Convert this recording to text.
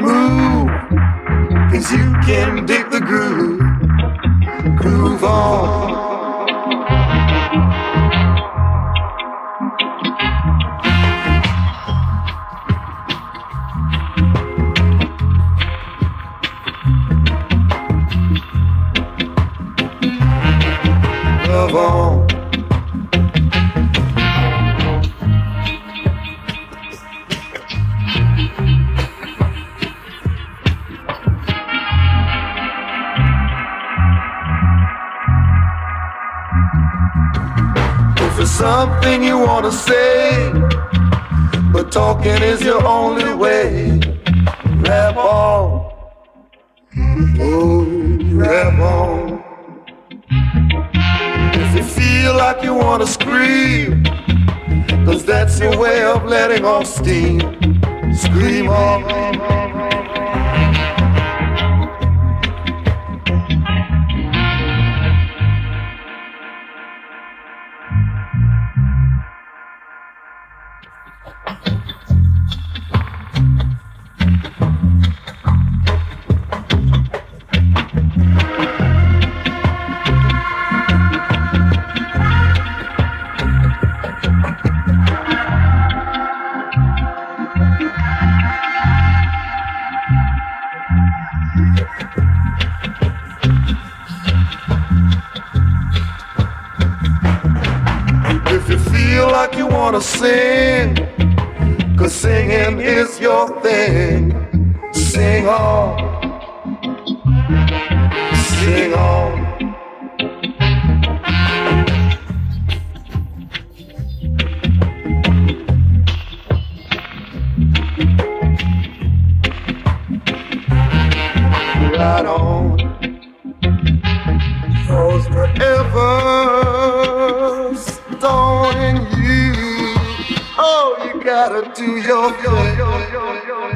groove. Cause you can dig the groove. Groove on. Love on. If it's something you wanna say, but talking is your only way, rap on. Oh, rap on. If you feel like you wanna scream, cause that's your way of letting off steam, scream on. If wanna sing, cause singing is your thing, sing on, sing on. Right on. Gotta do your thing.